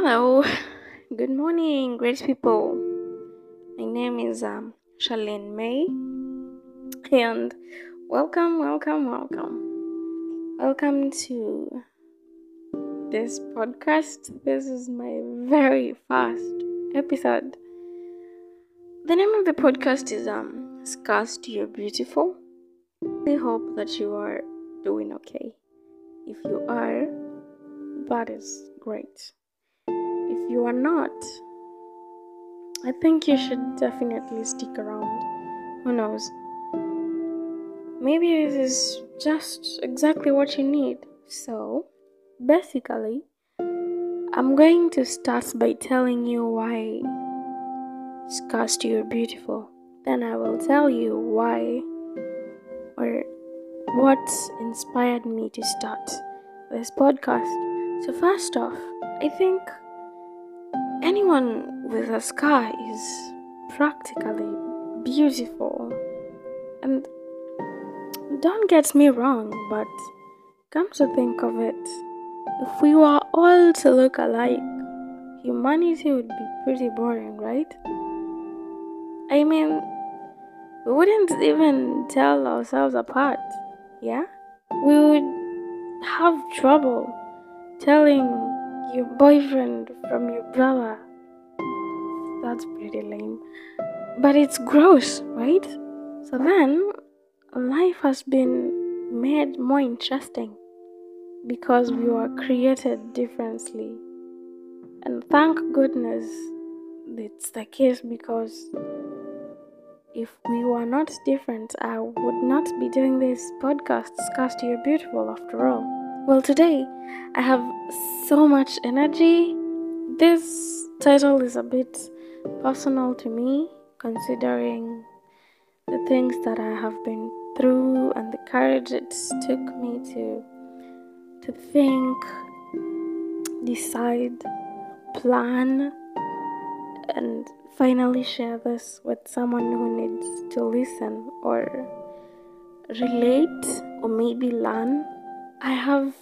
Hello, good morning, great people. My name is um, Charlene May, and welcome, welcome, welcome. Welcome to this podcast. This is my very first episode. The name of the podcast is um, Scars to Your Beautiful. I hope that you are doing okay. If you are, that is great. You are not, I think you should definitely stick around. Who knows? Maybe this is just exactly what you need. So, basically, I'm going to start by telling you why scars you're beautiful. Then I will tell you why or what inspired me to start this podcast. So, first off, I think anyone with a scar is practically beautiful. And don't get me wrong, but come to think of it, if we were all to look alike, humanity would be pretty boring, right? I mean, we wouldn't even tell ourselves apart, yeah? We would have trouble telling your boyfriend from your brother. That's pretty lame. But it's gross, right? So then, life has been made more interesting because we were created differently. And thank goodness it's the case because if we were not different, I would not be doing this podcast, Scars to Your Beautiful, after all. Well, today I have so much energy. This title is a bit personal to me, considering the things that I have been through and the courage it took me to to think, decide, plan, and finally share this with someone who needs to listen or relate or maybe learn. I have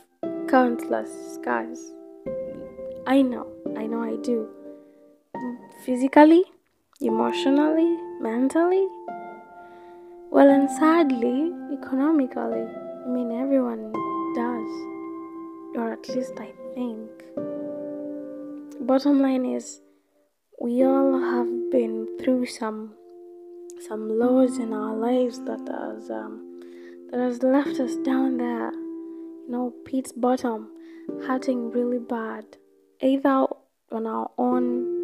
countless scars. I know, I know I do. Physically, emotionally, mentally, well, and sadly, economically. I mean, everyone does, or at least I think. Bottom line is, we all have been through some some lows in our lives that has um, that has left us down there, you know, pit's bottom, hurting really bad, either on our own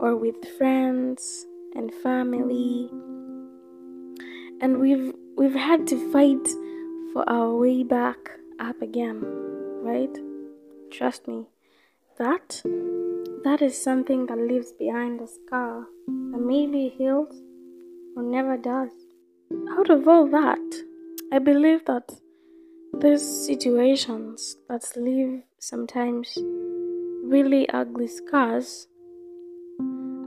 or with friends and family. And we've we've had to fight for our way back up again, right? Trust me, that that is something that leaves behind a scar that maybe heals or never does. Out of all that, I believe that these situations that leave sometimes really ugly scars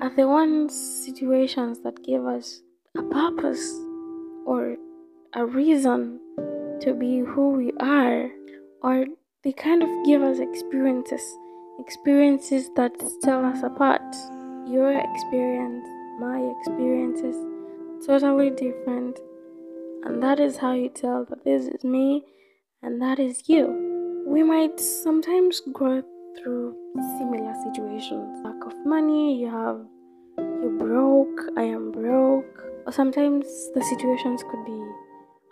are the ones situations that give us a purpose or a reason to be who we are or they kind of give us experiences experiences that tell us apart. Your experience, my experiences, totally different. And that is how you tell that this is me and that is you. We might sometimes go through similar situations. Lack of money, you have you're broke, I am broke. Or sometimes the situations could be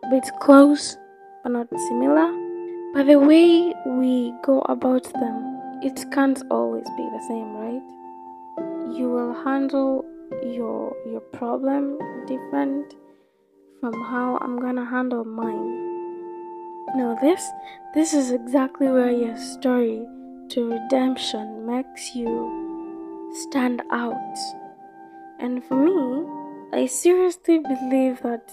a bit close but not similar. But the way we go about them it can't always be the same, right? You will handle your your problem different from how I'm gonna handle mine. Now this this is exactly where your story to redemption makes you stand out. And for me, I seriously believe that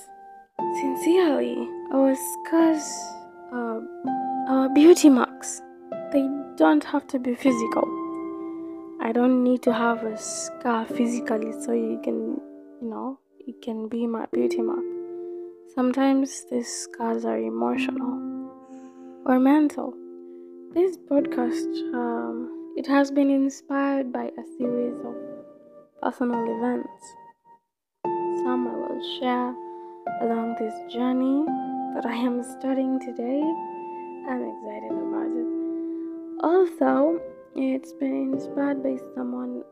sincerely our scars are our beauty marks. They don't have to be physical. I don't need to have a scar physically so you can, you know, it can be my beauty mark. Sometimes these scars are emotional or mental. This podcast um, it has been inspired by a series of personal events. Some I will share along this journey that I am starting today. I'm excited about it. Also, it's been inspired by someone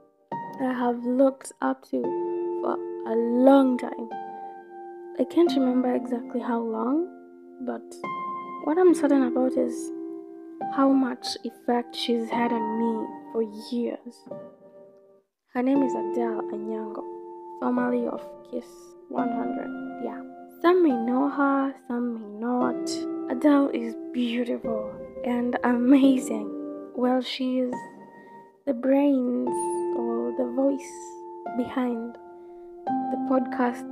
that I have looked up to for a long time. I can't remember exactly how long, but what I'm certain about is how much effect she's had on me for years. Her name is Adelle Onyango, formerly of Kiss 100. Yeah. Some may know her, some may not. Adelle is beautiful and amazing. Well, she is the brains or the voice behind the podcast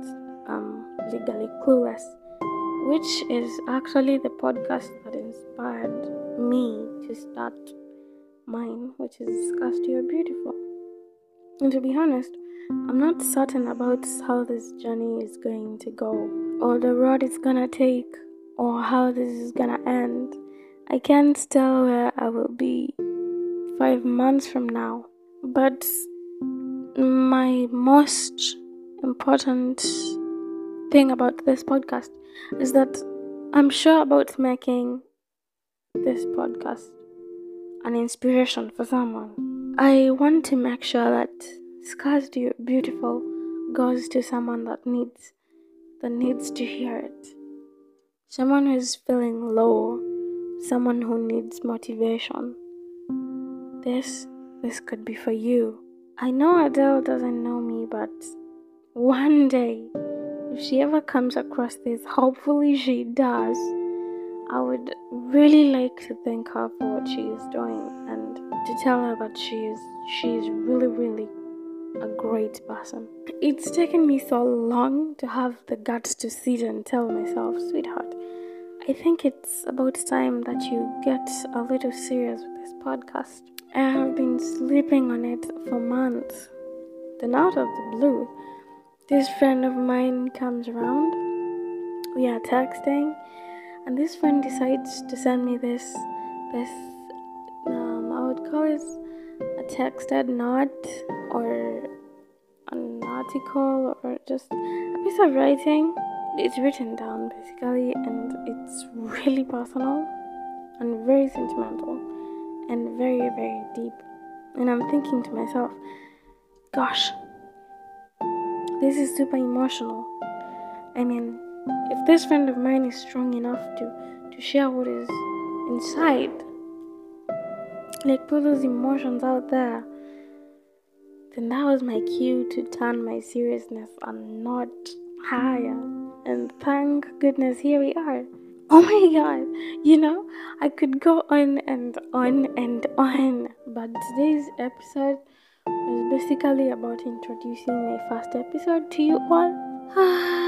um, Legally Clueless, which is actually the podcast that inspired me to start mine, which is Cast You're Beautiful. And to be honest, I'm not certain about how this journey is going to go, or the road it's gonna take, or how this is gonna end. I can't tell where I will be five months from now, but my most important thing about this podcast is that I'm sure about making this podcast an inspiration for someone. I want to make sure that Scars Do Beautiful goes to someone that needs that needs to hear it. Someone who's feeling low, someone who needs motivation. This this could be for you. I know Adelle doesn't know me, but one day, if she ever comes across this, hopefully she does, I would really like to thank her for what she is doing and to tell her that she is she is really really a great person. It's taken me so long to have the guts to sit and tell myself, sweetheart, I think it's about time that you get a little serious with this podcast. I have been sleeping on it for months. Then, out of the blue, this friend of mine comes around. We are texting, and this friend decides to send me this, this, um, I would call it a texted note or an article or just a piece of writing. It's written down basically, and it's really personal and very sentimental and very, very deep. And I'm thinking to myself, gosh, this is super emotional. I mean, if this friend of mine is strong enough to, to share what is inside, like put those emotions out there, then that was my cue to turn my seriousness a not higher. And thank goodness, here we are. Oh my god, you know, I could go on and on and on, but today's episode was basically about introducing my first episode to you all. Ah.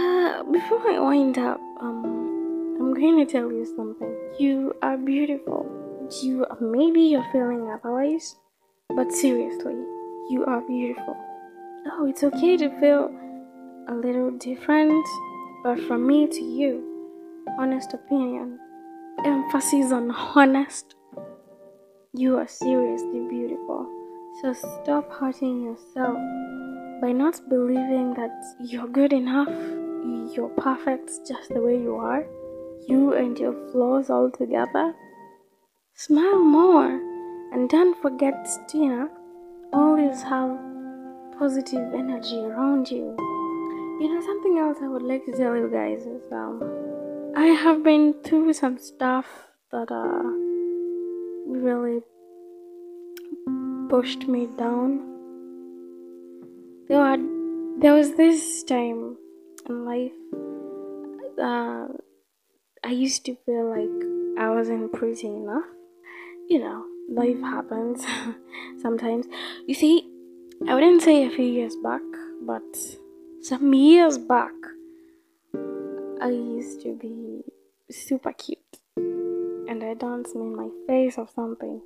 Before I wind up, um, I'm going to tell you something. You are beautiful. You maybe you're feeling otherwise, but seriously, you are beautiful. Oh, it's okay to feel a little different, but from me to you honest opinion. Emphasis on honest. You are seriously beautiful. So stop hurting yourself by not believing that you're good enough, you're perfect just the way you are, you and your flaws all together. Smile more and don't forget know, always have positive energy around you. You know, something else I would like to tell you guys is um, I have been through some stuff that uh, really pushed me down. There, were, there was this time in life uh, I used to feel like I wasn't pretty enough. You know, life happens sometimes. You see, I wouldn't say a few years back, but some years back, I used to be super cute and I don't mean my face or something,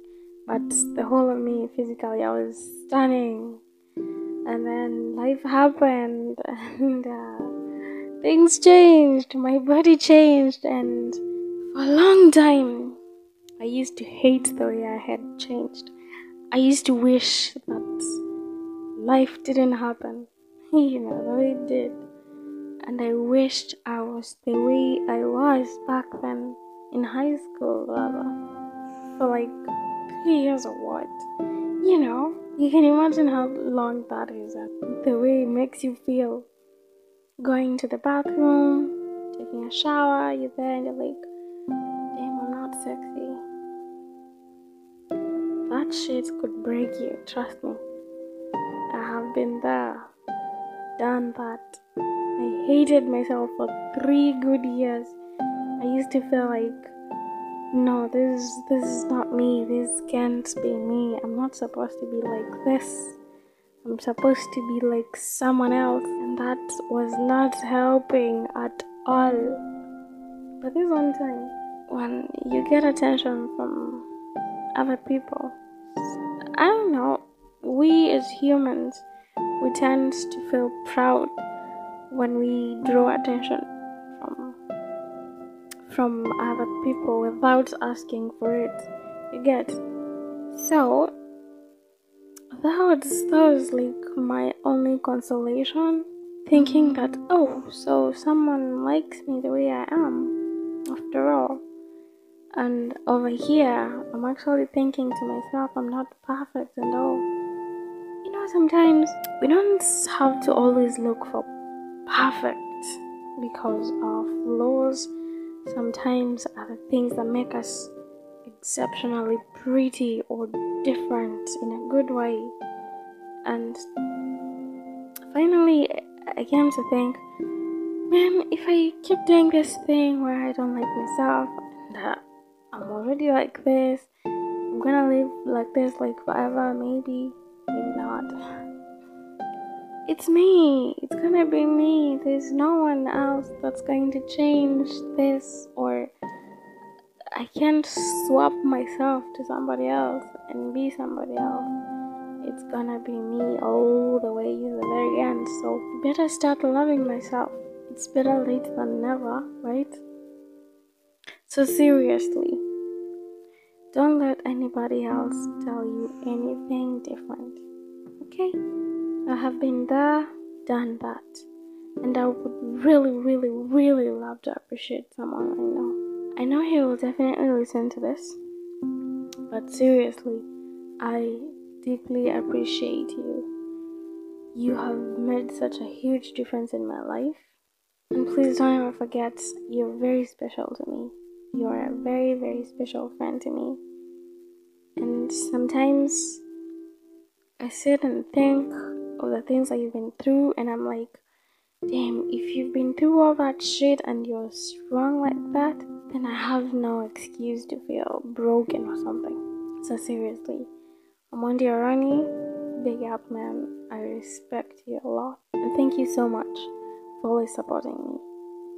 but the whole of me physically, I was stunning. And then life happened and uh, things changed, my body changed, and for a long time, I used to hate the way I had changed. I used to wish that life didn't happen, you know, the way it did. And I wished I was the way I was back then in high school, rather, for like three years or what. You know, you can imagine how long that is and the way it makes you feel. Going to the bathroom, taking a shower, you're there and you're like, damn, I'm not sexy. That shit could break you, trust me. I have been there, done that. I hated myself for three good years. I used to feel like, no, this this is not me. This can't be me. I'm not supposed to be like this. I'm supposed to be like someone else, that was not helping at all. But this one time, when you get attention from other people, I don't know, we as humans, we tend to feel proud when we draw attention from from other people without asking for it. You get so that was that was like my only consolation, thinking that oh, so someone likes me the way I am, after all. And over here, I'm actually thinking to myself, I'm not perfect and all. You know, sometimes we don't have to always look for perfect because our flaws sometimes are the things that make us exceptionally pretty or different in a good way. And finally, I came to think, man, if I keep doing this thing where I don't like myself and uh, I'm already like this, I'm gonna live like this like forever, maybe, maybe not it's me. It's gonna be me. There's no one else that's going to change this, or I can't swap myself to somebody else and be somebody else. It's gonna be me all the way to the very end. So, better start loving myself. It's better late than never, right? So, seriously, don't let anybody else tell you anything different, okay? I have been there, done that. And I would really, really, really love to appreciate someone I know. I know he will definitely listen to this. But seriously, I deeply appreciate you. You have made such a huge difference in my life. And please don't ever forget, you're very special to me. You're a very, very special friend to me. And sometimes I sit and think of the things that you've been through, and I'm like, damn, if you've been through all that shit and you're strong like that, then I have no excuse to feel broken or something. So, seriously, Amondi Arani, big up, man. I respect you a lot, and thank you so much for always supporting me.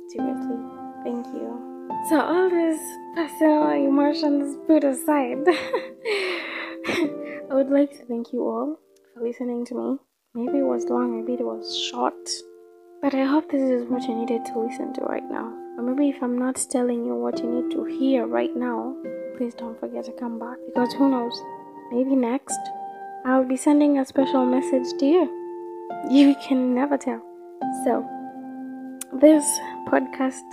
Seriously, thank you. So, all these personal emotions put aside, I would like to thank you all for listening to me. Maybe it was long, maybe it was short. But I hope this is what you needed to listen to right now. Or maybe if I'm not telling you what you need to hear right now, please don't forget to come back because who knows? Maybe next I'll be sending a special message to you. You can never tell. So, this podcast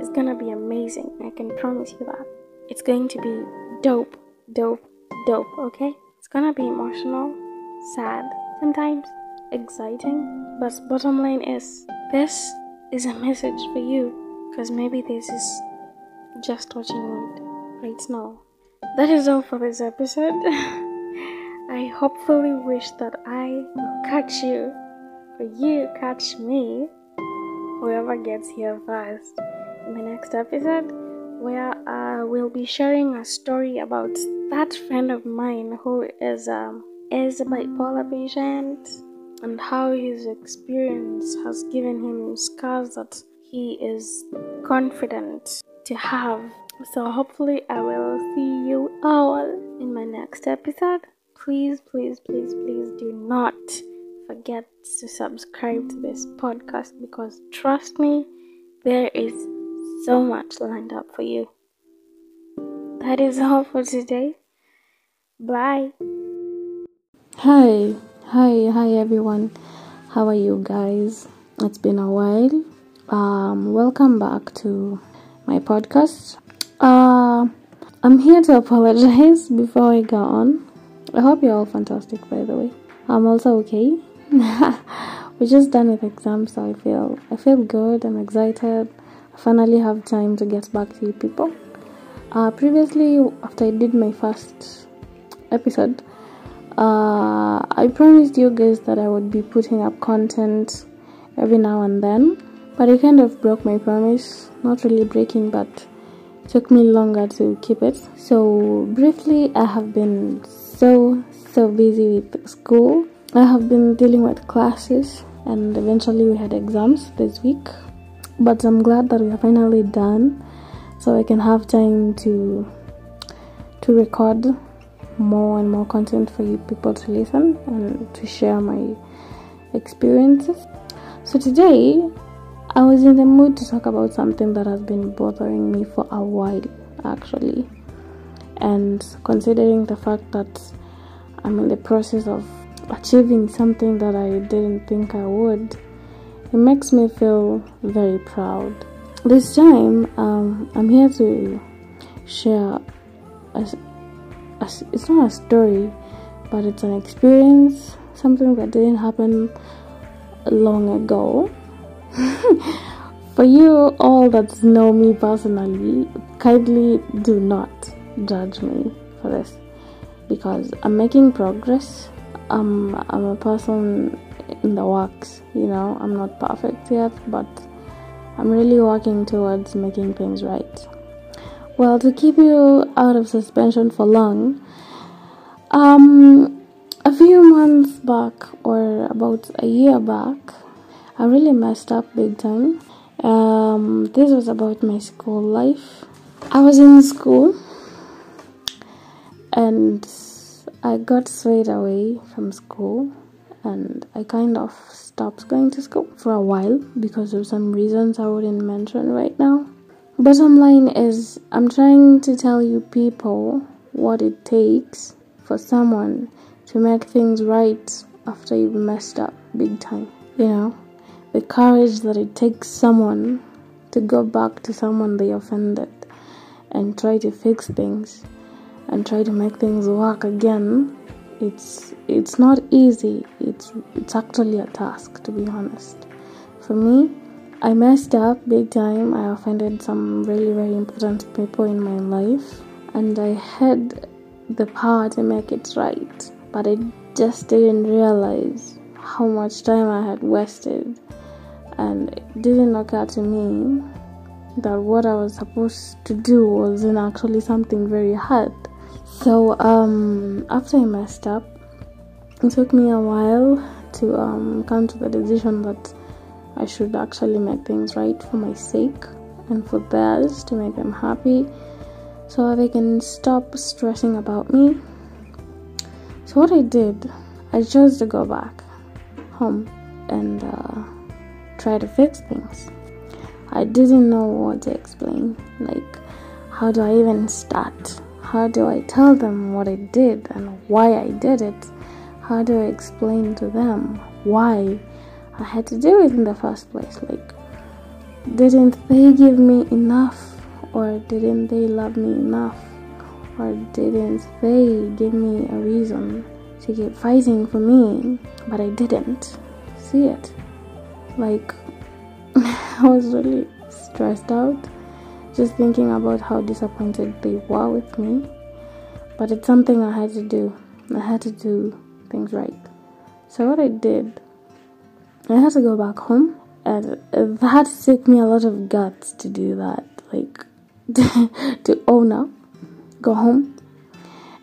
is gonna be amazing. I can promise you that. It's going to be dope, dope, dope, okay? It's gonna be emotional, sad, sometimes exciting, but bottom line is this is a message for you because maybe this is just what you need right now. That is all for this episode. I hopefully wish that I catch you or you catch me, whoever gets here first, in the next episode where I will be sharing a story about that friend of mine who is um is a bipolar patient and how his experience has given him scars that he is confident to have. So, hopefully, I will see you all in my next episode. Please, please, please, please do not forget to subscribe to this podcast because trust me, there is so much lined up for you. That is all for today. Bye. Hi, hi, hi everyone. How are you guys? It's been a while. Um, welcome back to my podcast. Uh, I'm here to apologize before I go on. I hope you're all fantastic, by the way. I'm also okay. We're just done with exams, so I feel I feel good. I'm excited. I finally have time to get back to you people. Uh, previously, after I did my first episode, uh, I promised you guys that I would be putting up content every now and then, but I kind of broke my promise. Not really breaking, but took me longer to keep it. So, briefly, I have been so so busy with school. I have been dealing with classes, and eventually, we had exams this week. But I'm glad that we are finally done, so I can have time to to record more and more content for you people to listen and to share my experiences. So today, I was in the mood to talk about something that has been bothering me for a while, actually. And considering the fact that I'm in the process of achieving something that I didn't think I would, it makes me feel very proud. This time, um, I'm here to share a, a, it's not a story, but it's an experience, something that didn't happen long ago. For you all that know me personally, kindly do not judge me for this because I'm making progress. I'm, I'm a person in the works, you know, I'm not perfect yet, but I'm really working towards making things right. Well, to keep you out of suspension for long, um, a few months back, or about a year back, I really messed up big time. Um, this was about my school life. I was in school and I got swayed away from school and I kind of stopped going to school for a while because of some reasons I wouldn't mention right now. Bottom line is, I'm trying to tell you people what it takes for someone to make things right after you've messed up big time. You know, the courage that it takes someone to go back to someone they offended and try to fix things and try to make things work again. It's it's not easy. It's it's actually a task to be honest. For me, I messed up big time. I offended some really, very important people in my life, and I had the power to make it right, but I just didn't realize how much time I had wasted, and it didn't occur to me that what I was supposed to do wasn't actually something very hard. So, um, after I messed up, it took me a while to um, come to the decision that I should actually make things right for my sake and for theirs to make them happy so they can stop stressing about me. So, what I did, I chose to go back home and uh, try to fix things. I didn't know what to explain. Like, how do I even start? How do I tell them what I did and why I did it? How do I explain to them why I had to do it in the first place. Like, didn't they give me enough? Or didn't they love me enough? Or didn't they give me a reason to keep fighting for me? But I didn't see it. Like, I was really stressed out just thinking about how disappointed they were with me. But it's something I had to do. I had to do things right. So, what I did I had to go back home, and that took me a lot of guts to do that. Like, to own up, go home,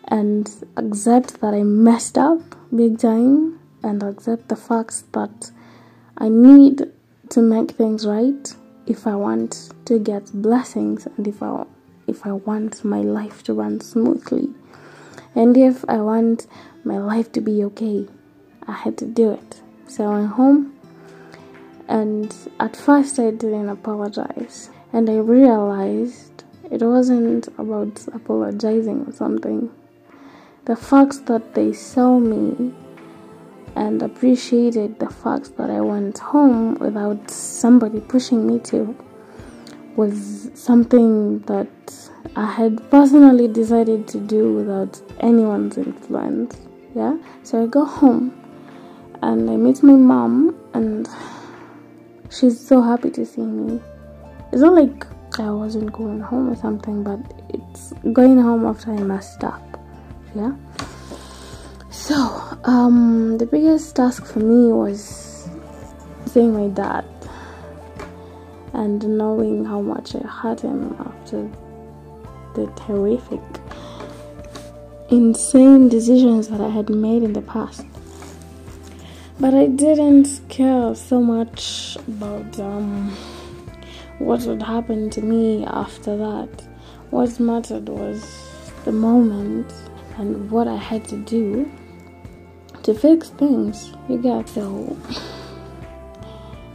and accept that I messed up big time, and accept the facts that I need to make things right if I want to get blessings and if I if I want my life to run smoothly. And if I want my life to be okay I had to do it. So I went home, and at first I didn't apologize, and I realized it wasn't about apologizing or something. the fact that they saw me and appreciated the fact that I went home without somebody pushing me to was something that I had personally decided to do without anyone's influence. Yeah, so I go home and I meet my mom, and she's so happy to see me. It's not like I wasn't going home or something, but it's going home after I messed up. Yeah. So, um, the biggest task for me was seeing my dad and knowing how much I hurt him after the terrific, insane decisions that I had made in the past. But I didn't care so much about um, what would happen to me after that. What mattered was the moment and what I had to do to fix things. You get so.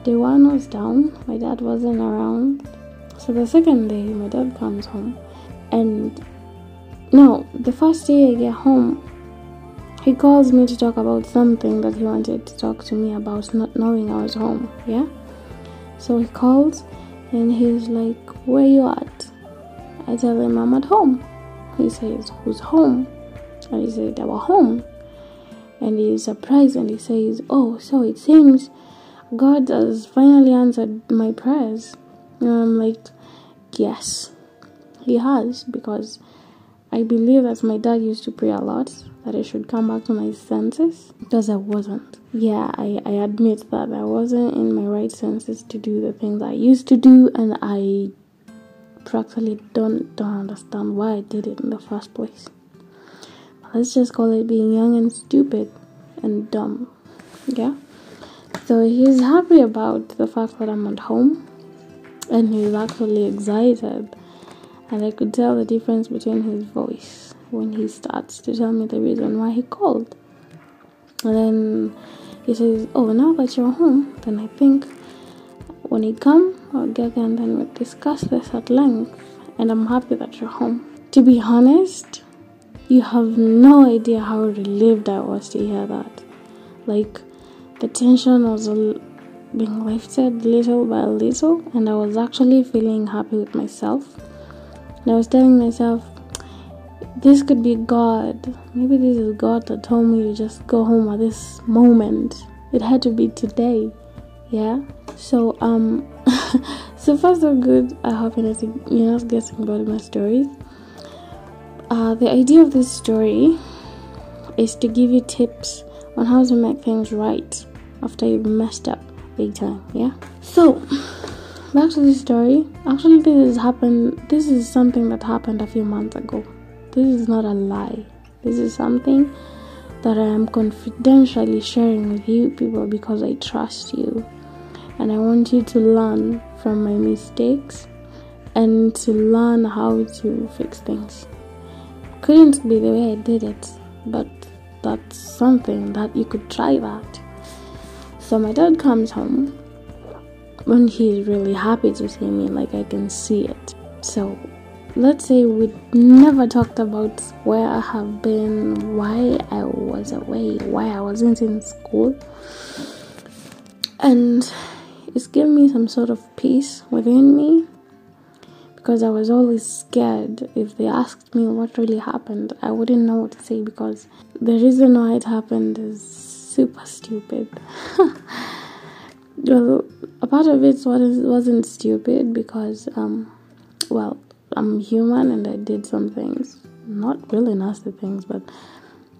Day one was down, my dad wasn't around. So the second day, my dad comes home, and no, the first day I get home, he calls me to talk about something that he wanted to talk to me about, not knowing I was home. Yeah, so he calls, and he's like, "Where you at?" I tell him I'm at home. He says, "Who's home?" And he said, "I was home." And he is surprised and he says, Oh, so it seems God has finally answered my prayers. And I'm like, Yes, he has, because I believe that my dad used to pray a lot that I should come back to my senses because I wasn't. Yeah, I, I admit that I wasn't in my right senses to do the things I used to do, and I practically don't don't understand why I did it in the first place. Let's just call it being young and stupid and dumb. Yeah. So he's happy about the fact that I'm at home and he's actually excited. And I could tell the difference between his voice when he starts to tell me the reason why he called. And then he says, Oh, now that you're home, then I think when you come, I'll get and then we'll discuss this at length. And I'm happy that you're home. To be honest, you have no idea how relieved I was to hear that. Like, the tension was being lifted little by little, and I was actually feeling happy with myself. And I was telling myself, this could be God. Maybe this is God that told me to just go home at this moment. It had to be today. Yeah. So um, so far so good. I hope you're not you're not getting bored of my stories. Uh, the idea of this story is to give you tips on how to make things right after you've messed up big time. Yeah. So back to the story. Actually, this has happened. This is something that happened a few months ago. This is not a lie. This is something that I am confidentially sharing with you people because I trust you and I want you to learn from my mistakes and to learn how to fix things couldn't be the way I did it, but that's something that you could try that. So my dad comes home when he's really happy to see me, like I can see it. So let's say we never talked about where I have been, why I was away, why I wasn't in school. And it's given me some sort of peace within me because I was always scared. If they asked me what really happened, I wouldn't know what to say because the reason why it happened is super stupid. well, a part of it wasn't stupid because, um, well, I'm human and I did some things, not really nasty things, but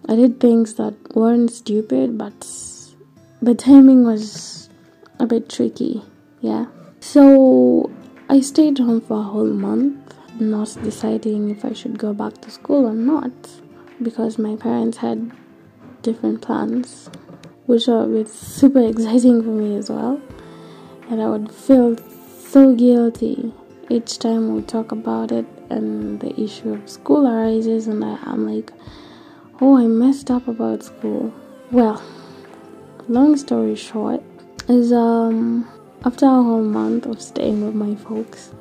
I did things that weren't stupid, but the timing was a bit tricky. Yeah. So I stayed home for a whole month, not deciding if I should go back to school or not, because my parents had different plans, which were super exciting for me as well. And I would feel so guilty each time we talk about it and the issue of school arises, and I, I'm like, oh, I messed up about school. Well, long story short, is um after a whole month of staying with my folks,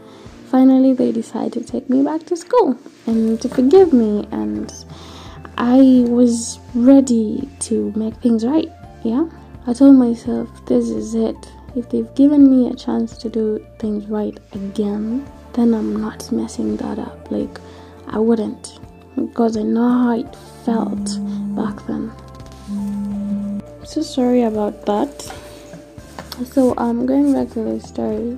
finally they decided to take me back to school and to forgive me. And I was ready to make things right. Yeah, I told myself this is it. If they've given me a chance to do things right again, then I'm not messing that up. Like, I wouldn't because I know how it felt back then. So sorry about that. So, um, going back to the story.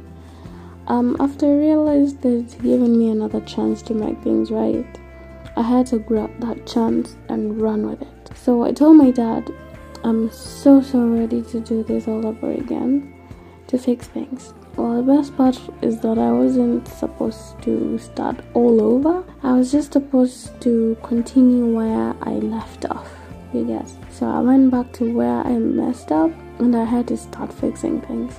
Um, after I realized they'd given me another chance to make things right, I had to grab that chance and run with it. So I told my dad, I'm so so ready to do this all over again to fix things. Well, the best part is that I wasn't supposed to start all over. I was just supposed to continue where I left off. You guess. So I went back to where I messed up and I had to start fixing things.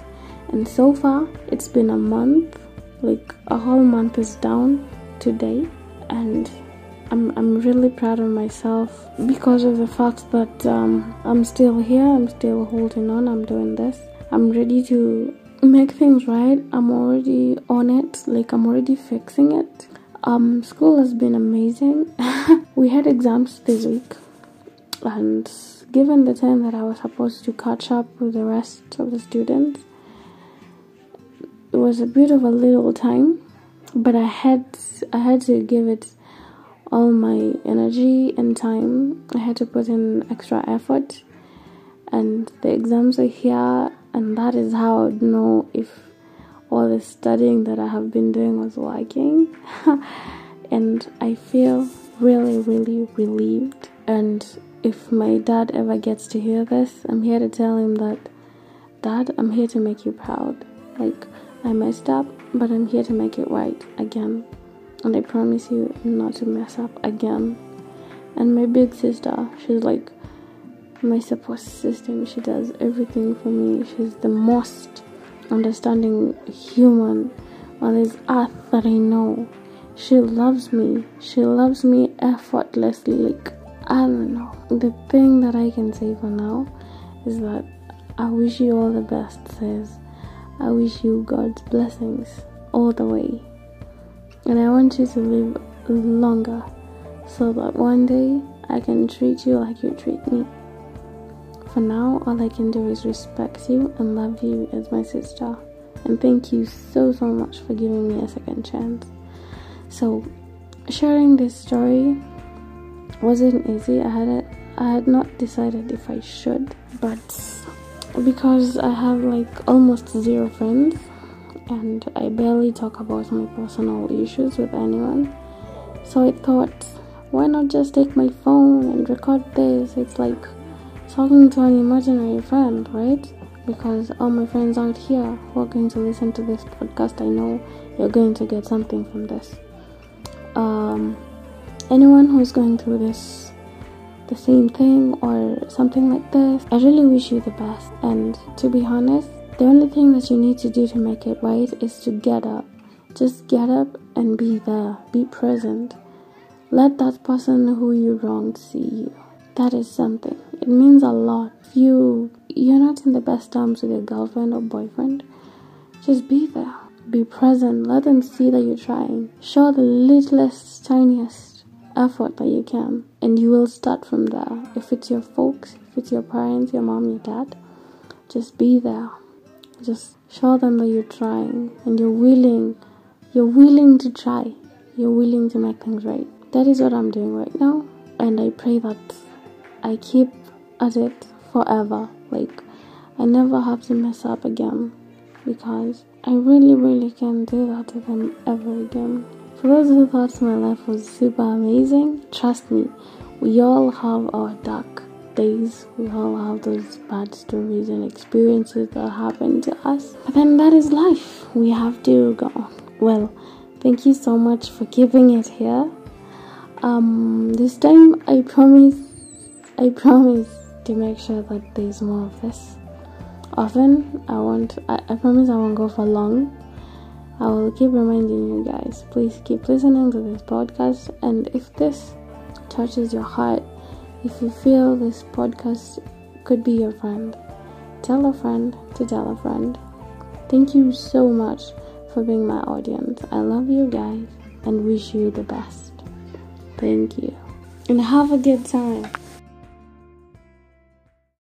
And so far, it's been a month. Like a whole month is down today, and I'm, I'm really proud of myself because of the fact that um, I'm still here, I'm still holding on, I'm doing this. I'm ready to make things right. I'm already on it, like I'm already fixing it. Um, school has been amazing. we had exams this week, and given the time that I was supposed to catch up with the rest of the students, it was a bit of a little time, but I had I had to give it all my energy and time. I had to put in extra effort, and the exams are here, and that is how I'd know if all the studying that I have been doing was working. and I feel really, really relieved. And if my dad ever gets to hear this, I'm here to tell him that, Dad, I'm here to make you proud. Like, I messed up, but I'm here to make it right again and I promise you not to mess up again. And my big sister, she's like my support system. She does everything for me. She's the most understanding human on this earth that I know. She loves me. She loves me effortlessly. Like, I don't know. The thing that I can say for now is that I wish you all the best, sis. I wish you God's blessings all the way and I want you to live longer so that one day I can treat you like you treat me. For now, all I can do is respect you and love you as my sister. And thank you so, so much for giving me a second chance. So, sharing this story wasn't easy. I had a, I had not decided if I should, but because I have like almost zero friends, and I barely talk about my personal issues with anyone. So I thought, why not just take my phone and record this? It's like talking to an imaginary friend, right? Because all my friends out here who are going to listen to this podcast, I know you're going to get something from this. Um, anyone who's going through this, the same thing or something like this, I really wish you the best. And to be honest, the only thing that you need to do to make it right is to get up. Just get up and be there, be present. Let that person who you wronged see you. That is something. It means a lot. If you you're not in the best terms with your girlfriend or boyfriend, just be there. Be present. Let them see that you're trying. Show the littlest, tiniest effort that you can, and you will start from there. If it's your folks, if it's your parents, your mom, your dad, just be there. Just show them that you're trying and you're willing. You're willing to try. You're willing to make things right. That is what I'm doing right now. And I pray that I keep at it forever. Like, I never have to mess up again. Because I really, really can't do that to them ever again. For those who thought my life was super amazing, trust me, we all have our dark days. We all have those bad stories and experiences that happen to us. But then that is life. We have to go on. Well thank you so much for keeping it here. Um this time i promise i promise to make sure that there's more of this. Often i want i, I promise i won't go for long I will keep reminding you guys, please keep listening to this podcast. And if this touches your heart, if you feel this podcast could be your friend, tell a friend to tell a friend. Thank you so much for being my audience. I love you guys and wish you the best. Thank you. and have a good time.